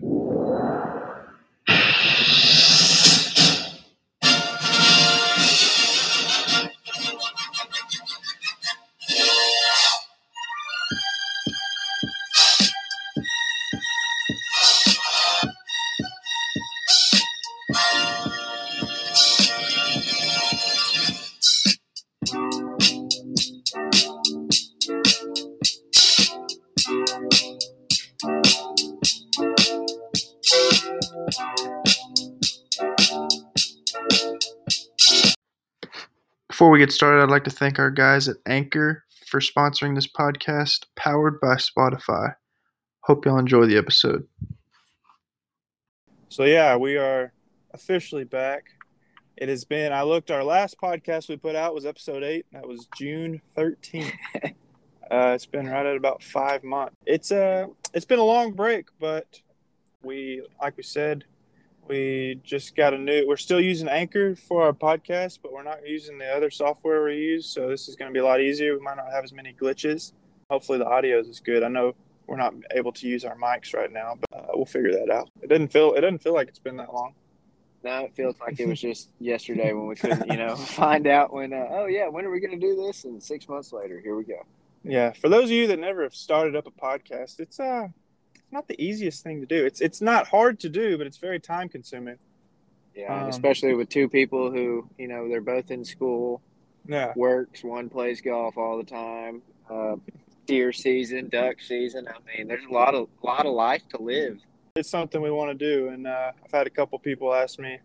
Before we get started, I'd like to thank our guys at Anchor for sponsoring this podcast, powered by Spotify. Hope y'all enjoy the episode. So, yeah, we are officially back. It has been, I looked, our last podcast we put out was episode eight. That was June 13th. uh, it's been right at about five months. It's, uh, it's been a long break, but we, like we said, we just got a new. We're still using Anchor for our podcast, but we're not using the other software we use. So this is going to be a lot easier. We might not have as many glitches. Hopefully the audio is good. I know we're not able to use our mics right now, but uh, we'll figure that out. It doesn't feel. It doesn't feel like it's been that long. No, it feels like it was just yesterday when we couldn't, you know, find out when. Uh, oh yeah, when are we going to do this? And six months later, here we go. Yeah, for those of you that never have started up a podcast, it's uh not the easiest thing to do. It's it's not hard to do, but it's very time consuming. Yeah, um, especially with two people who you know they're both in school. Yeah, works. One plays golf all the time. Uh, deer season, duck season. I mean, there's a lot of lot of life to live. It's something we want to do, and uh, I've had a couple people ask me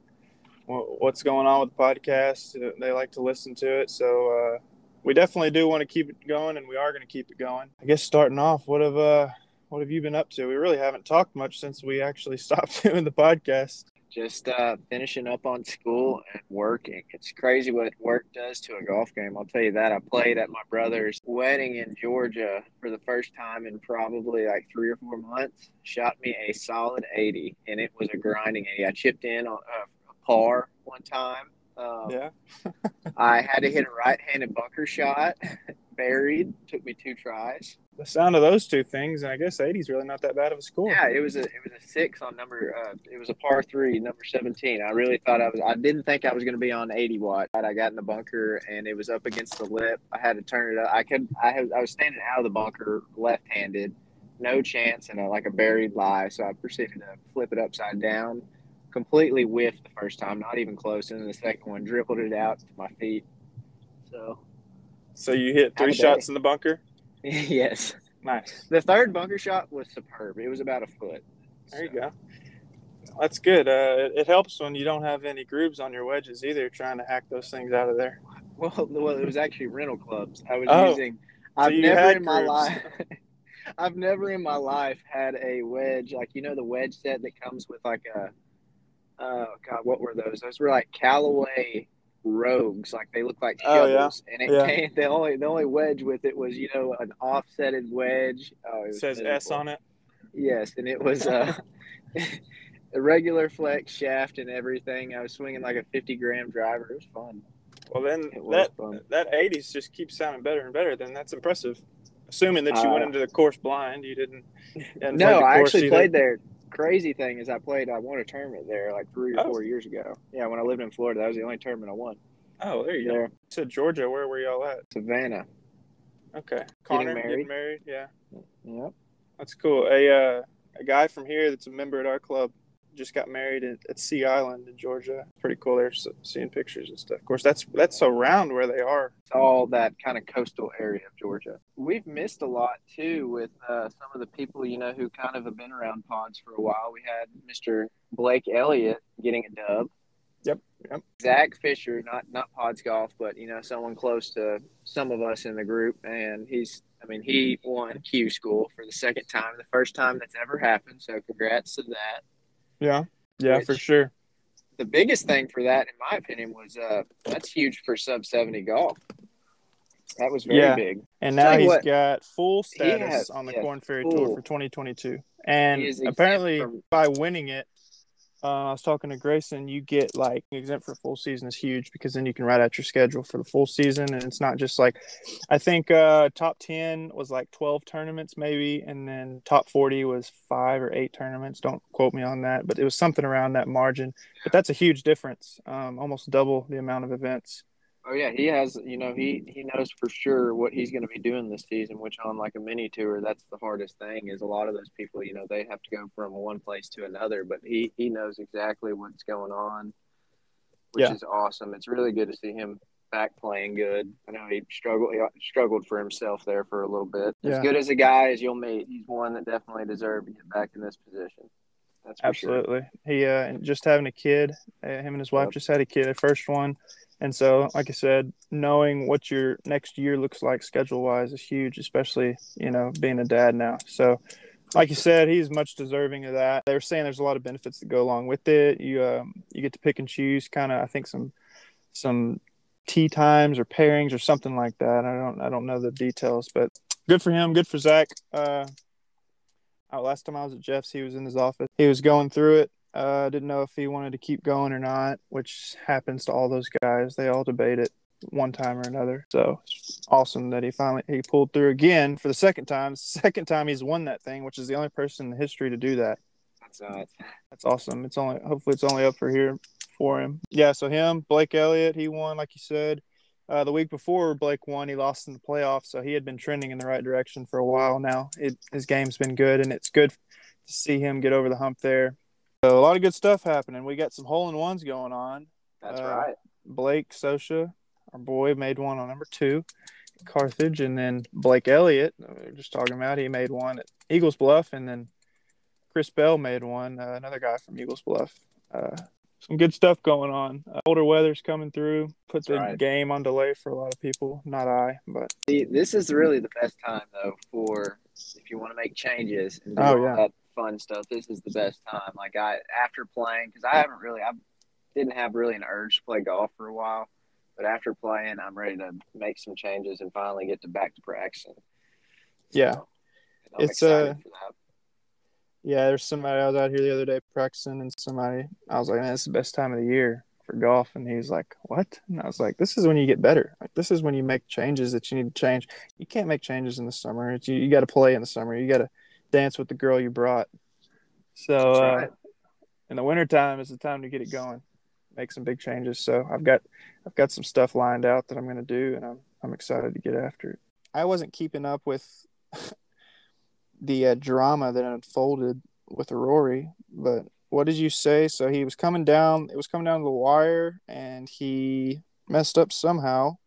what's going on with the podcast. They like to listen to it, so uh, we definitely do want to keep it going, and we are going to keep it going. I guess starting off, what have uh, what have you been up to? We really haven't talked much since we actually stopped doing the podcast. Just uh, finishing up on school and working. It's crazy what work does to a golf game. I'll tell you that. I played at my brother's wedding in Georgia for the first time in probably like three or four months. Shot me a solid 80, and it was a grinding 80. I chipped in on a par one time. Um, yeah. I had to hit a right handed bunker shot, buried. Took me two tries the sound of those two things, and I guess 80 is really not that bad of a score. Yeah, it was a it was a six on number. Uh, it was a par three, number 17. I really thought I was. I didn't think I was going to be on 80 watt. I got in the bunker and it was up against the lip. I had to turn it up. I could. I had. I was standing out of the bunker left handed, no chance, and a, like a buried lie. So I proceeded to flip it upside down. Completely whiffed the first time, not even close, and then the second one dribbled it out to my feet. So. So you hit three shots in the bunker. yes. Nice. The third bunker shot was superb. It was about a foot. There so. you go. That's good. Uh, it, it, helps when you don't have any grooves on your wedges either, trying to hack those things out of there. Well, well, it was actually rental clubs. I was oh, using. I've so never in grooves. my life. I've never in my life had a wedge like you know the wedge set that comes with like a. Oh God, what were those? Those were like Callaway rogues, like they look like shovels. Oh, yeah. And it yeah. came the only the only wedge with it was, you know, an offsetted wedge. Oh, it, says miserable. S on it. Yes, and it was uh, a regular flex shaft and everything. I was swinging like a fifty gram driver. It was fun. Well, then that fun. that eighties just keeps sounding better and better. Then that's impressive. Assuming that you uh, went into the course blind, you didn't. no, I actually either. played there crazy thing is I played I won a tournament there like three or oh. four years ago. Yeah, when I lived in Florida, that was the only tournament I won. Oh, there you there. go. To Georgia, where were y'all at? Savannah. Okay. Connor getting married. Getting married. Yeah. Yep. That's cool. A uh, a guy from here that's a member at our club just got married at, at Sea Island in Georgia. Pretty cool. They're seeing pictures and stuff. Of course, that's that's around where they are. It's all that kind of coastal area of Georgia. We've missed a lot too with uh, some of the people you know who kind of have been around pods for a while. We had Mr. Blake Elliott getting a dub. Yep. Yep. Zach Fisher, not not Pods Golf, but you know someone close to some of us in the group, and he's. I mean, he won Q School for the second time, the first time that's ever happened. So, congrats to that. Yeah, yeah, Which, for sure. The biggest thing for that, in my opinion, was uh, that's huge for sub seventy golf. That was very yeah. big. And now he's what, got full status has, on the Korn Ferry. Tour for 2022. And apparently, from, by winning it, uh, I was talking to Grayson, you get like exempt for full season is huge because then you can write out your schedule for the full season. And it's not just like, I think uh, top 10 was like 12 tournaments maybe. And then top 40 was five or eight tournaments. Don't quote me on that, but it was something around that margin. But that's a huge difference, um, almost double the amount of events. Oh yeah, he has. You know, he he knows for sure what he's going to be doing this season. Which on like a mini tour, that's the hardest thing. Is a lot of those people, you know, they have to go from one place to another, but he he knows exactly what's going on, which Yeah. is awesome. It's really good to see him back playing good. I know he struggled he struggled for himself there for a little bit. As good as a guy as you'll meet, he's one that definitely deserved to get back in this position. That's for sure. Absolutely. He uh, and just having a kid, uh, him and his wife Yep. just had a kid, a first one. And so, like I said, knowing what your next year looks like schedule wise is huge, especially, you know, being a dad now. So, like you said, he's much deserving of that. They were saying there's a lot of benefits that go along with it. You um, you get to pick and choose kind of I think some some tea times or pairings or something like that. I don't I don't know the details, but good for him, good for Zach. Uh last time I was at Jeff's, he was in his office. He was going through it. Uh, didn't know if he wanted to keep going or not, which happens to all those guys. They all debate it one time or another. So awesome that he finally he pulled through again for the second time. Second time he's won that thing, which is the only person in history to do that. That's uh, That's awesome. It's only hopefully it's only up for here for him. Yeah. So him, Blake Elliott, he won like you said. Uh, the week before Blake won, he lost in the playoffs, so he had been trending in the right direction for a while now. It, his game's been good, and it's good to see him get over the hump there. So a lot of good stuff happening. We got some hole in ones going on. that's Uh, right. Blake Sosha, our boy, made one on number two, Carthage, and then Blake Elliott. We were just talking about he made one at Eagles Bluff, and then Chris Bell made one, uh, another guy from Eagles Bluff. Uh, some good stuff going on. Uh, older weather's coming through, put That's the right. game on delay for a lot of people. Not I, but See, this is really the best time though for if you want to make changes and do Oh, yeah. that fun stuff. This is the best time. Like I after playing because I haven't really I didn't have really an urge to play golf for a while, but after playing, I'm ready to make some changes and finally get to back to practicing. Yeah. So, I'm It's, excited uh, for that. yeah, there's somebody I was out here the other day practicing, and somebody I was like, "Man, it's the best time of the year for golf," and he's like, "What?" And I was like, "This is when you get better. Like this is when you make changes that you need to change. You can't make changes in the summer. It's, you you got to play in the summer. You got to dance with the girl you brought. So uh, in the wintertime is the time to get it going, make some big changes. So I've got I've got some stuff lined out that I'm going to do, and I'm I'm excited to get after it. I wasn't keeping up with the uh, drama that unfolded with Rory, but what did you say? So he was coming down. It was coming down to the wire, and he messed up somehow.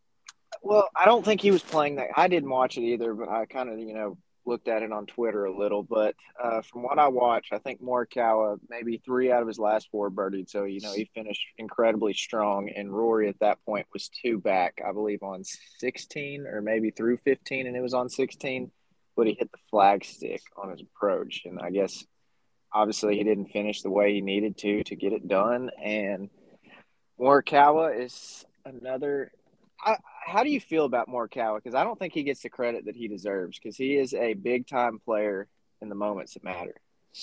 Well, I don't think he was playing that. I didn't watch it either, but I kind of, you know, looked at it on Twitter a little. But uh, from what I watched, I think Morikawa maybe three out of his last four birdied. So, you know, he finished incredibly strong. And Rory at that point was two back, I believe, on 16 or maybe through 15, and it was on 16. But he hit the flag stick on his approach. And I guess obviously he didn't finish the way he needed to to get it done. And Morikawa is another I, how do you feel about Morikawa? Because I don't think he gets the credit that he deserves. Because he is a big time player in the moments that matter,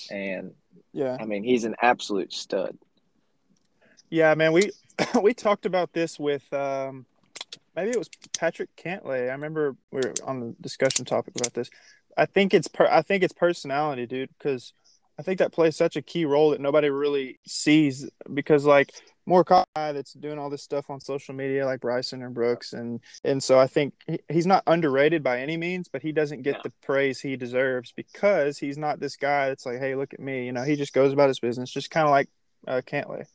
and Yeah, I mean he's an absolute stud. yeah, man. We we talked about this with um, maybe it was Patrick Cantlay. I remember we were on the discussion topic about this. I think it's per, I think it's personality, dude, because I think that plays such a key role that nobody really sees. Because like more guy that's doing all this stuff on social media, like Bryson and Brooks, and and so I think he, he's not underrated by any means, but he doesn't get No. the praise he deserves because he's not this guy that's like, hey, look at me, you know. He just goes about his business, just kind of like uh, Cantlay.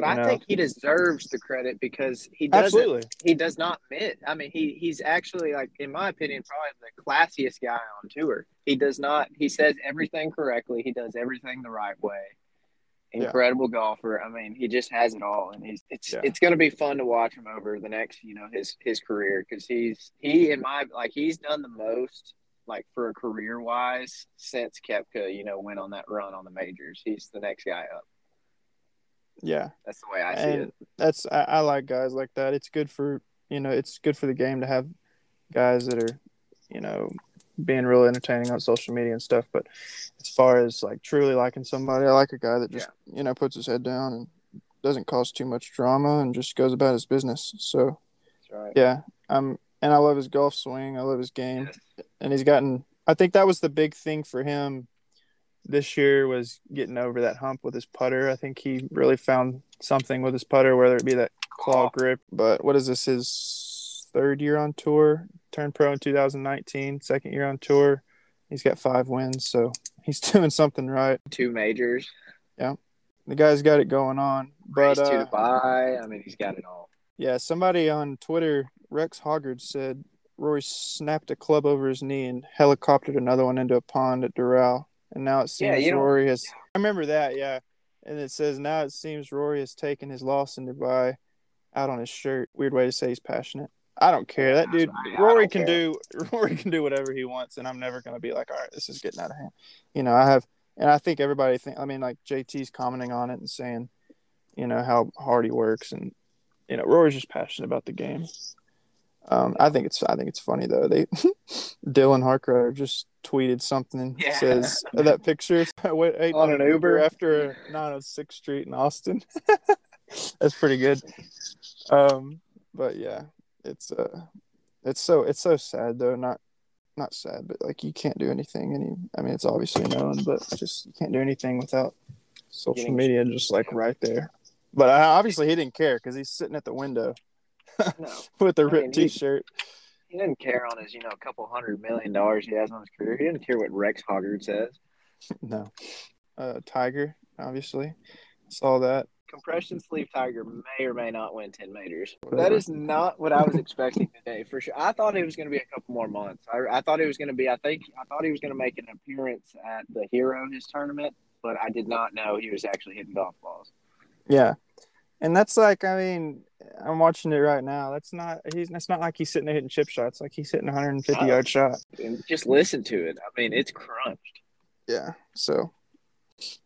But I know. think he deserves the credit because he doesn't. Absolutely. He does not miss. I mean, he he's actually like, in my opinion, probably the classiest guy on tour. He does not. He says everything correctly. He does everything the right way. Yeah. Incredible golfer. I mean, he just has it all, and he's it's Yeah. it's going to be fun to watch him over the next you know his his career because he's he in my like he's done the most like for a career wise since Koepka you know went on that run on the majors. He's the next guy up. Yeah. That's the way I see and it. that's I, I like guys like that. It's good for you know, it's good for the game to have guys that are, you know, being real entertaining on social media and stuff. But as far as like truly liking somebody, I like a guy that just you know puts his head down and doesn't cause too much drama and just goes about his business. So right. yeah, um, and I love his golf swing. I love his game, Yes. and he's gotten. I think that was the big thing for him this year was getting over that hump with his putter. I think he really found something with his putter, whether it be that claw grip. But what is this? His third year on tour. Turned pro in 2019. Second year on tour. He's got five wins, so he's doing something right. Two majors. Yeah, the guy's got it going on. But Race to uh, Dubai. I mean, he's got it all. Yeah, somebody on Twitter, Rex Hoggard, said Rory snapped a club over his knee and helicoptered another one into a pond at Doral. And now it seems don't- Rory has. I remember that, yeah. And it says now it seems Rory has taken his loss in Dubai out on his shirt. Weird way to say he's passionate. I don't care. That dude, Rory can care. do. Rory can do whatever he wants, and I'm never gonna be like, all right, this is getting out of hand. You know, I have, and I think everybody think. I mean, like JT's commenting on it and saying, you know, how hard he works, and you know, Rory's just passionate about the game. Um, I think it's I think it's funny though. They Dylan Harkrider just tweeted something Yeah. says that picture I went ate On an Uber? after a 906 Street in Austin. That's pretty good. Um, but yeah, it's uh, it's so it's so sad though. Not not sad, but like you can't do anything. Any, I mean, it's obviously known, but just you can't do anything without social media just like right there. But uh, obviously he didn't care because he's sitting at the window No, with a I mean, ripped he- T-shirt. he didn't care on his, you know, a couple hundred million dollars he has on his career. He didn't care what Rex Hoggard says. No, uh, Tiger obviously saw that. Compression sleeve Tiger may or may not win 10 majors. That is not what I was expecting today, for sure. I thought it was going to be a couple more months. I, I thought it was going to be, I think, I thought he was going to make an appearance at the Hero, his tournament, but I did not know he was actually hitting golf balls. Yeah, and that's like I mean I'm watching it right now. That's not he's. It's not like he's sitting there hitting chip shots. Like he's hitting 150 Oh. yard shot. And just listen to it. I mean, it's crunched. Yeah, so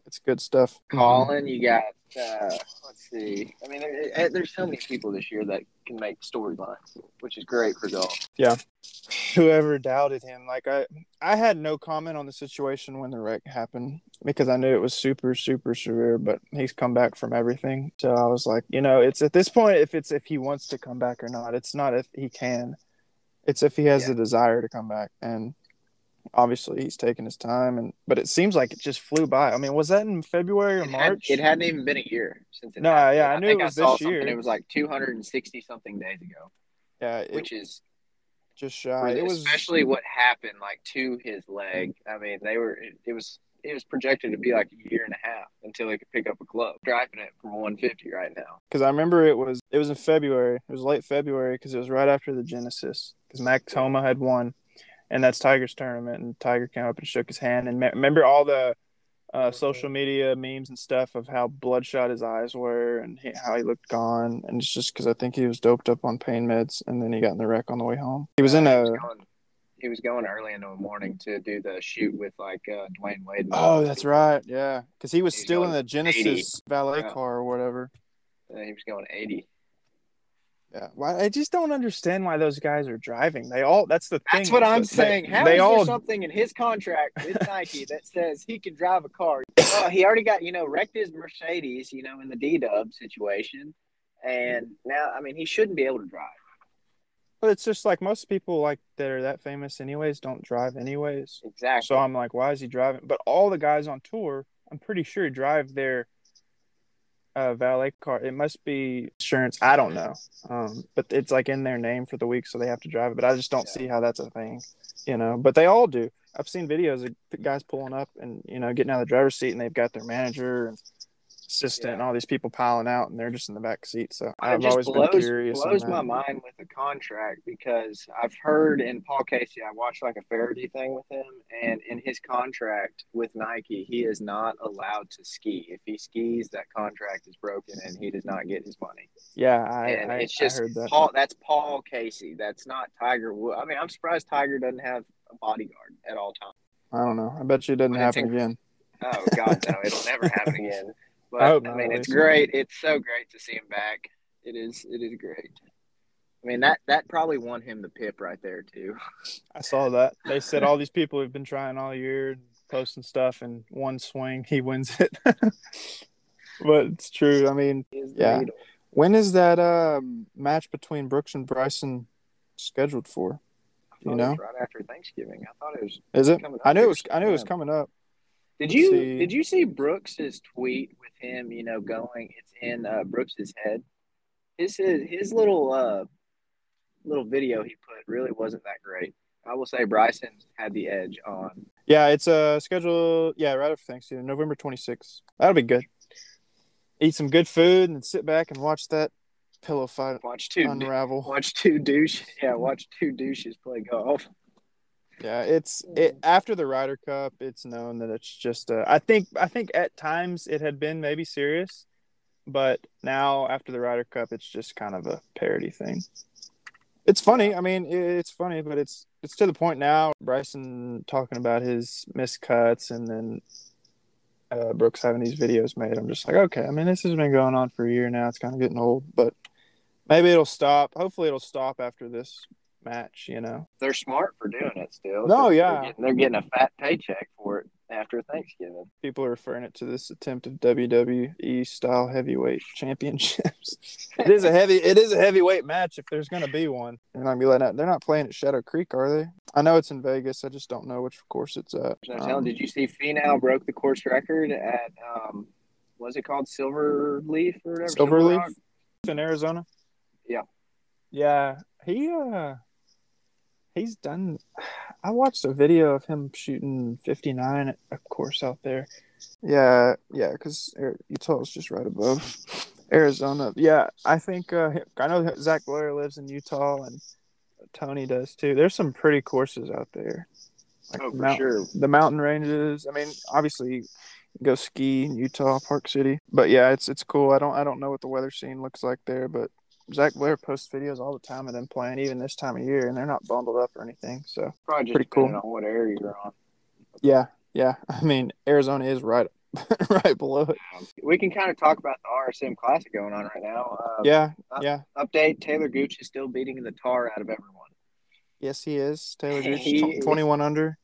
it's good stuff. Colin, you got, uh, let's see. I mean, there, there's so many people this year that can make storylines, which is great for golf. Yeah. Whoever doubted him, like I, I had no comment on the situation when the wreck happened because I knew it was super, super severe. But he's come back from everything, so I was like, you know, it's at this point if it's if he wants to come back or not. It's not if he can. It's if he has Yeah. the desire to come back, and obviously he's taking his time. And but it seems like it just flew by. I mean, was that in February or It, had, March? it hadn't even been a year since it No, happened. yeah, I knew think it was I this year. It was like 260 something days ago, yeah, it which is just shy. It was especially what happened like to his leg. I mean, they were it, it was it was projected to be like a year and a half until he could pick up a club. Driving it from 150 right now. because I remember it was it was in February. It was late February because it was right after the Genesis because Max Homa had won, and that's Tiger's tournament. And Tiger came up and shook his hand. And me- remember all the uh, social media memes and stuff of how bloodshot his eyes were and he, how he looked gone. And it's just because I think he was doped up on pain meds, and then he got in the wreck on the way home. He was in he a was going, he was going early in the morning to do the shoot with like uh, Dwyane Wade. oh, that's right, yeah, because he was still in the Genesis valet Yeah. car or whatever. Uh, he was going 80. Yeah, why? I just don't understand why those guys are driving. They all. That's the thing. That's what I'm They- saying. How is they there all something in his contract with Nike that says he can drive a car? Well, he already got, you know, wrecked his Mercedes, you know, in the D Dub situation. And now, I mean, he shouldn't be able to drive. But it's just like most people like that are that famous anyways don't drive anyways. Exactly. So I'm like, why is he driving? But all the guys on tour, I'm pretty sure drive their uh, valet car. It must be insurance. I don't know. Um, but it's like in their name for the week, so they have to drive it. But I just don't Yeah. see how that's a thing, you know. But they all do. I've seen videos of guys pulling up and you know getting out of the driver's seat, and they've got their manager and assistant Yeah. and all these people piling out, and they're just in the back seat. So I've always blows, been curious. blows my mind with the contract because I've heard in Paul Casey, I watched like a Faraday thing with him, and in his contract with Nike, he is not allowed to ski. If he skis, that contract is broken and he does not get his money. Yeah, I, and I, it's just that. Paul. That's Paul Casey. That's not Tiger Woods. I mean, I'm surprised Tiger doesn't have a bodyguard at all times. I don't know. I bet you it doesn't happen in- again. Oh God, no! It'll never happen again. But I I, mean, it's great. It's so great to see him back. It is. It is great. I mean that that probably won him the pip right there too. I saw that. They said all these people have been trying all year, posting stuff, and one swing he wins it. but it's true. I mean, yeah. When is that um, match between Brooks and Bryson scheduled for? you know, right after Thanksgiving. I thought it was. Is it? I knew it was. I knew it was coming up. Did you see. did you see Brooks's tweet with him? You know, going it's in uh, Brooks's head. His his, his little uh little video he put really wasn't that great. I will say Bryson had the edge on. Yeah, it's a uh, schedule. Yeah, right after Thanksgiving, November 26th. That'll be good. Eat some good food and sit back and watch that pillow fight watch two unravel. Watch two douche. Yeah, watch two douches play golf. Yeah, it's it after the Ryder Cup. It's known that it's just. Uh, I think I think at times it had been maybe serious, but now after the Ryder Cup, it's just kind of a parody thing. It's funny. I mean, it's funny, but it's it's to the point now. Bryson talking about his miscuts, and then uh, Brooks having these videos made. I'm just like, okay. I mean, this has been going on for a year now. It's kind of getting old, but maybe it'll stop. Hopefully, it'll stop after this match. You know, they're smart for doing it still. No, yeah, they're getting, they're getting a fat paycheck for it after Thanksgiving. People are referring it to this attempt of WWE style heavyweight championships. it is a heavy. It is a heavyweight match if there's going to be one. They're not be letting out. They're not playing at Shadow Creek, are they? I know it's in Vegas. I just don't know which course it's at. Um, did you see Finau broke the course record at um, was it called Silver Leaf or whatever? Silver Leaf in Arizona. Yeah. Yeah, he uh he's done I watched a video of him shooting 59 at a course out there. Yeah, yeah, cuz Utah is just right above Arizona. Yeah, I think uh I know Zac Blair lives in Utah and Tony does too. There's some pretty courses out there. Like oh, for sure. The mountain ranges. I mean, obviously go ski in Utah, Park City. But yeah, it's it's cool. I don't I don't know what the weather scene looks like there, but Zac Blair posts videos all the time of them playing, even this time of year, and they're not bundled up or anything. So Probably pretty cool. On what area you're on. Yeah, yeah. I mean, Arizona is right, right below it. We can kind of talk about the RSM Classic going on right now. Uh, yeah, yeah. Update: Taylor Gooch is still beating the tar out of everyone. Yes, he is. Taylor Gooch, he, twenty-one under.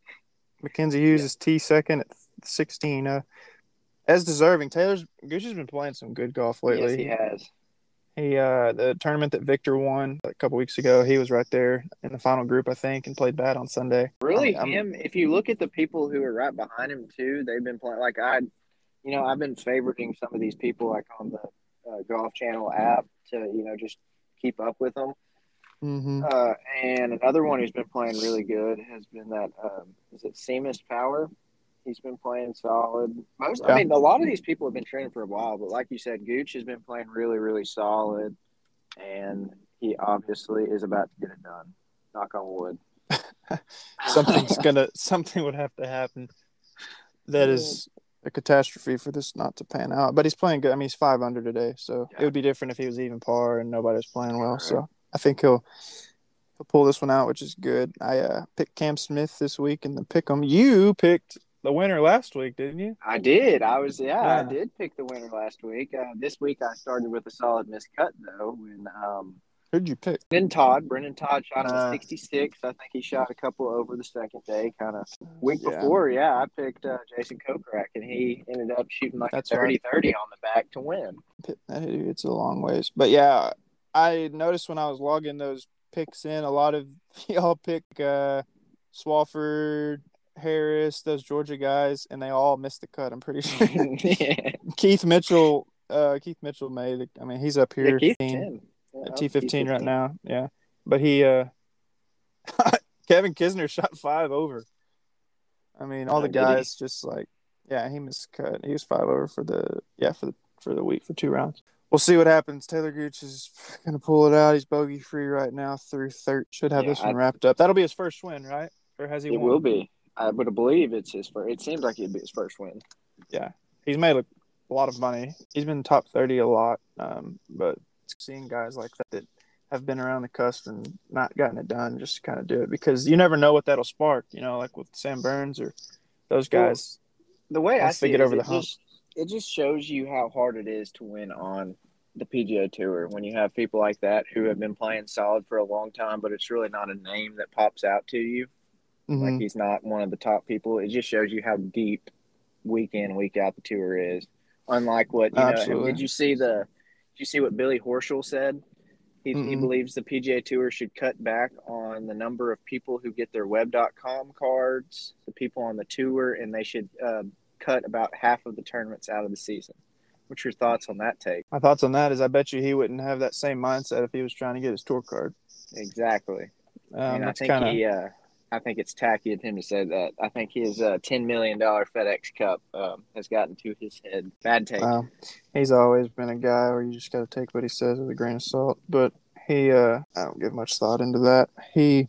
Mackenzie Hughes yeah. is T second at sixteen. Uh, as deserving. Taylor's Gooch has been playing some good golf lately. Yes, he has. He uh the tournament that Viktor won a couple weeks ago, he was right there in the final group, I think, and played bad on Sunday. Really, um, him. If you look at the people who are right behind him too, they've been playing. Like I, you know, I've been favoriting some of these people like on the uh, Golf Channel app to you know just keep up with them. Mm-hmm. Uh, and another one who's been playing really good has been that um, is it Seamus Power. He's been playing solid. Most, yeah. I mean, a lot of these people have been training for a while, but like you said, Gooch has been playing really, really solid, and he obviously is about to get it done. Knock on wood. Something's gonna, something would have to happen. That is a catastrophe for this not to pan out. But he's playing good. I mean, he's five under today, so yeah. it would be different if he was even par and nobody was playing well. Right. So I think he'll he'll pull this one out, which is good. I uh, picked Cam Smith this week in the pick 'em. You picked the winner last week, didn't you? I did. I was yeah, yeah. I did pick the winner last week. Uh, this week I started with a solid miscut though. When um, who'd you pick? Brendon Todd. Brendon Todd shot uh, a 66. I think he shot a couple over the second day. Kind of week yeah. before, yeah, I picked uh, Jason Kokrak, and he ended up shooting like That's a 30-30 right. on the back to win. It's a long ways, but yeah, I noticed when I was logging those picks in, a lot of y'all pick uh, Swafford, Harris, those Georgia guys, and they all missed the cut. I'm pretty sure. yeah. Keith Mitchell, uh, Keith Mitchell made. It. I mean, he's up here. Yeah, Keith at T fifteen right now. Yeah, but he, uh, Kevin Kisner shot five over. I mean, all oh, the guys just like, yeah, he missed cut. He was five over for the yeah for the for the week for two rounds. We'll see what happens. Taylor Gooch is gonna pull it out. He's bogey free right now through third. Should have yeah, this one wrapped up. That'll be his first win, right? Or has he? It won? will be. I would believe it's his first. It seems like it'd be his first win. Yeah, he's made a, a lot of money. He's been top thirty a lot, um, but seeing guys like that that have been around the cusp and not gotten it done, just kind of do it because you never know what that'll spark. You know, like with Sam Burns or those guys. Well, the way I see it, over the hump. Just, it just shows you how hard it is to win on the PGA Tour when you have people like that who have been playing solid for a long time, but it's really not a name that pops out to you. Mhm. Like he's not one of the top people. It just shows you how deep week in week out the tour is. Unlike what you know, Absolutely. did you see the? Did you see what Billy Horschel said? He, he Mm-mm. believes the PGA Tour should cut back on the number of people who get their Web.com cards, the people on the tour, and they should uh, cut about half of the tournaments out of the season. What's your thoughts on that take? My thoughts on that is I bet you he wouldn't have that same mindset if he was trying to get his tour card. Exactly. Um, and I think kind of he, uh, I think it's tacky of him to say that. I think his uh, ten million dollar FedEx Cup um, has gotten to his head. Bad take. He's always been a guy where you just got to take what he says with a grain of salt. But he, uh, I don't give much thought into that. He,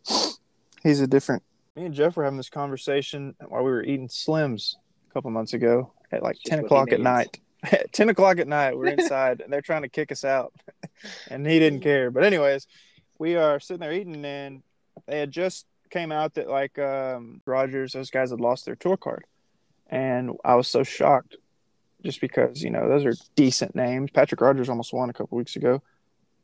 he's a different. Me and Jeff were having this conversation while we were eating Slims a couple months ago at like ten o'clock at night. At ten o'clock at night, we're inside and they're trying to kick us out, and he didn't care. But anyways, we are sitting there eating, and they had just came out that like um, Rodgers, those guys had lost their tour card, and I was so shocked just because you know those are decent names. Patrick Rodgers almost won a couple weeks ago.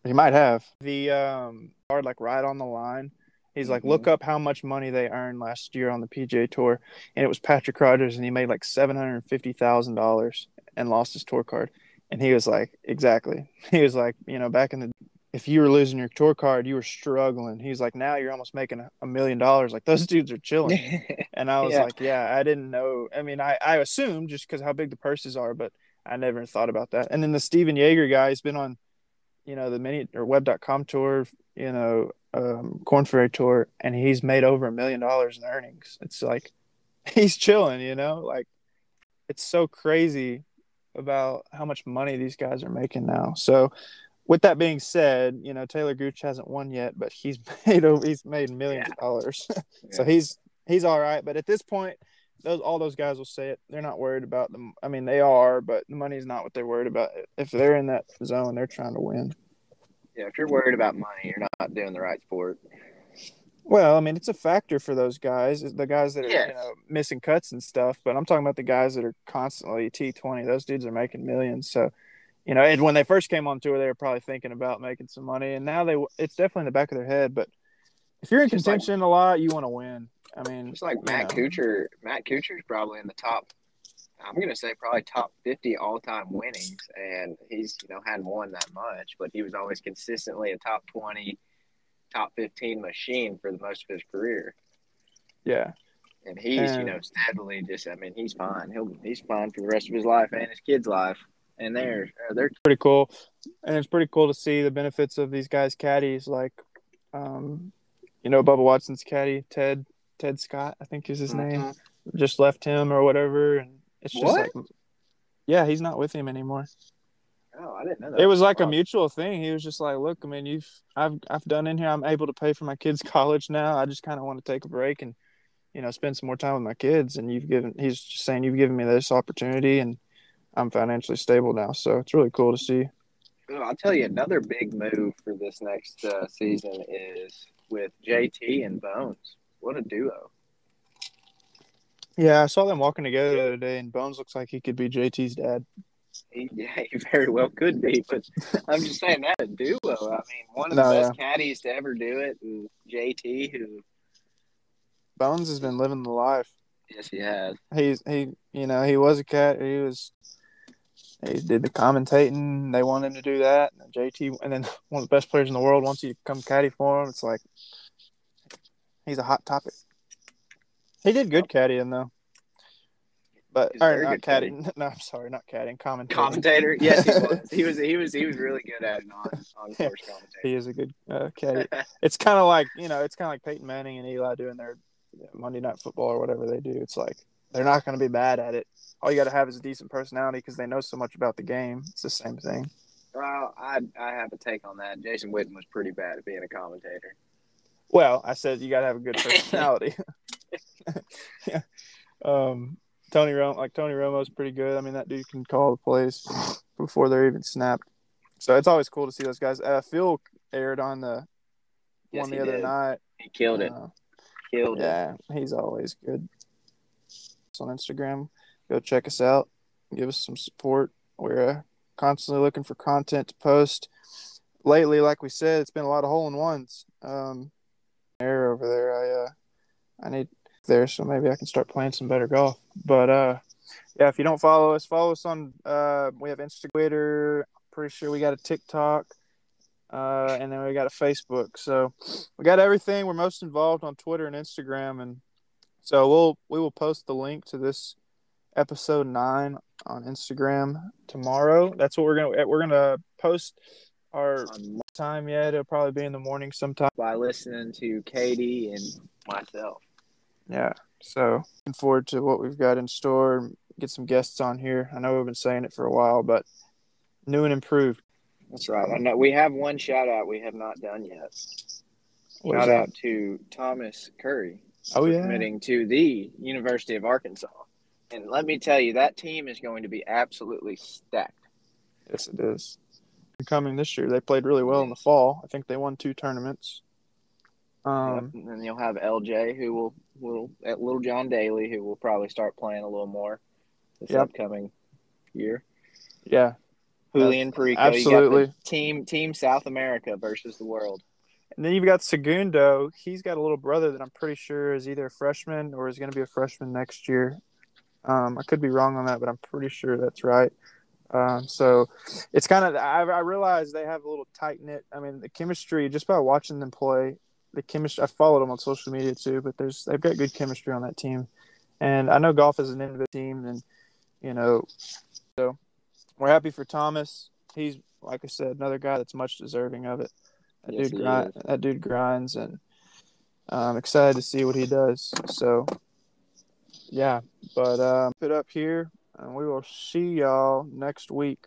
He might have the um card like right on the line. He's like, look up how much money they earned last year on the PGA Tour, and it was Patrick Rodgers, and he made like seven hundred fifty thousand dollars and lost his tour card. And he was like, exactly. He was like, you know, back in the if you were losing your tour card, you were struggling. He's like, now you're almost making a, a million dollars. Like those dudes are chilling. And I was Yeah. like, yeah, I didn't know. I mean, I, I assumed just because how big the purses are, but I never thought about that. And then the Stephan Jaeger guy, he's been on, you know, the mini or web.com tour, you know, um, Korn Ferry tour, and he's made over a million dollars in earnings. It's like he's chilling, you know, like it's so crazy about how much money these guys are making now. So, with that being said, you know Taylor Gooch hasn't won yet, but he's made over he's made millions of dollars. so he's he's all right. But at this point, those all those guys will say it. They're not worried about them. I mean, they are, but the money's not what they're worried about. If they're in that zone, they're trying to win. yeah, if you're worried about money, you're not doing the right sport. Well, I mean, it's a factor for those guys, the guys that are Yes. you know missing cuts and stuff. But I'm talking about the guys that are constantly T20. Those dudes are making millions. So, you know, and when they first came on tour, they were probably thinking about making some money, and now they it's definitely in the back of their head. But if you're in Just like- contention a lot, you want to win. I mean, Just like Matt know. Kuchar. Matt Kuchar's probably in the top. I'm gonna say probably top 50 all-time winnings, and he's you know hadn't won that much, but he was always consistently a top 20, top 15 machine for the most of his career. Yeah, And he's, you know, steadily just, I mean, he's fine. He'll, he's fine for the rest of his life and his kid's life. And they're, uh, they're, pretty cool, and it's pretty cool to see the benefits of these guys' caddies, like, um, you know, Bubba Watson's caddy, Ted Ted Scott, I think is his name. just left him or whatever, and it's just What? like, yeah, he's not with him anymore. oh, I didn't know that. It was like a mutual thing. He was just like, look, I mean, you've I've I've done in here. I'm able to pay for my kids' college now. I just kind of want to take a break and you know spend some more time with my kids. And you've given he's just saying you've given me this opportunity, and I'm financially stable now. So it's really cool to see. I'll tell you another big move for this next uh, season is with JT and Bones. What a duo. Yeah, I saw them walking together the other day, and Bones looks like he could be JT's dad. He, yeah, he very well could be, but I'm just saying that a duo. I mean, one of the No, best caddies to ever do it, and JT, who Bones has been living the life. yes, he has. he's he you know he was a cat he was he did the commentating. They want him to do that. And jt and then one of the best players in the world wants you to come caddy for him it's like he's a hot topic. He did good caddying though. But He's or very not good caddying. No i'm sorry not caddying commentating. Commentator, yes, he was. He was. He was. He was really good at it on on course he is a good uh, caddy. It's kind of like you know it's kind of like peyton manning and eli doing their monday night football or whatever they do. It's like they're not going to be bad at it all you got to have is a decent personality because they know so much about the game it's the same thing Well, I I have a take on that. Jason Witten was pretty bad at being a commentator. Well, I said you gotta have a good personality. yeah. Um, Tony Romo, like Tony Romo's pretty good. I mean, that dude can call the plays before they're even snapped. So it's always cool to see those guys. Uh, Phil aired on the Yes, one the other did. night. He killed it. Uh, Killed it. yeah, he's always good. On Instagram. Go check us out. Give us some support. We're uh, constantly looking for content to post. Lately, like we said, it's been a lot of hole in ones. Um, air over there. I uh, I need there, so maybe I can start playing some better golf. But uh, yeah, if you don't follow us, follow us on. Uh, we have Instagram. Pretty sure we got a TikTok, uh, and then we got a Facebook. So we got everything. We're most involved on Twitter and Instagram, and so we'll we will post the link to this episode nine on Instagram tomorrow. That's what we're gonna we're gonna post our time yet. It'll probably be in the morning sometime. by listening to Katie and myself. Yeah. So looking forward to what we've got in store. Get some guests on here. I know we've been saying it for a while, but new and improved. That's right. I know we have one shout out we have not done yet. What Shout out to Thomas Curry Oh yeah. committing to the University of Arkansas. And let me tell you, that team is going to be absolutely stacked. Yes, it is. Coming this year, they played really well in the fall. I think they won two tournaments. Um, Yep. And then you'll have LJ, who will will at Little John Daly, who will probably start playing a little more this Yep. upcoming year. yeah, Julian Perico, absolutely. You got the team Team South America versus the world. And then you've got Segundo. He's got a little brother that I'm pretty sure is either a freshman or is going to be a freshman next year. Um, I could be wrong on that, but I'm pretty sure that's right. Um, so it's kind of I, I realize they have a little tight knit. I mean, the chemistry just by watching them play, the chemistry. I followed them on social media too, but there's they've got good chemistry on that team, and I know golf is an innovative team, and you know, so we're happy for Thomas. He's like I said, another guy that's much deserving of it. That Yes, dude grind, that dude grinds, and I'm excited to see what he does. So, yeah, but um, it up here, and we will see y'all next week.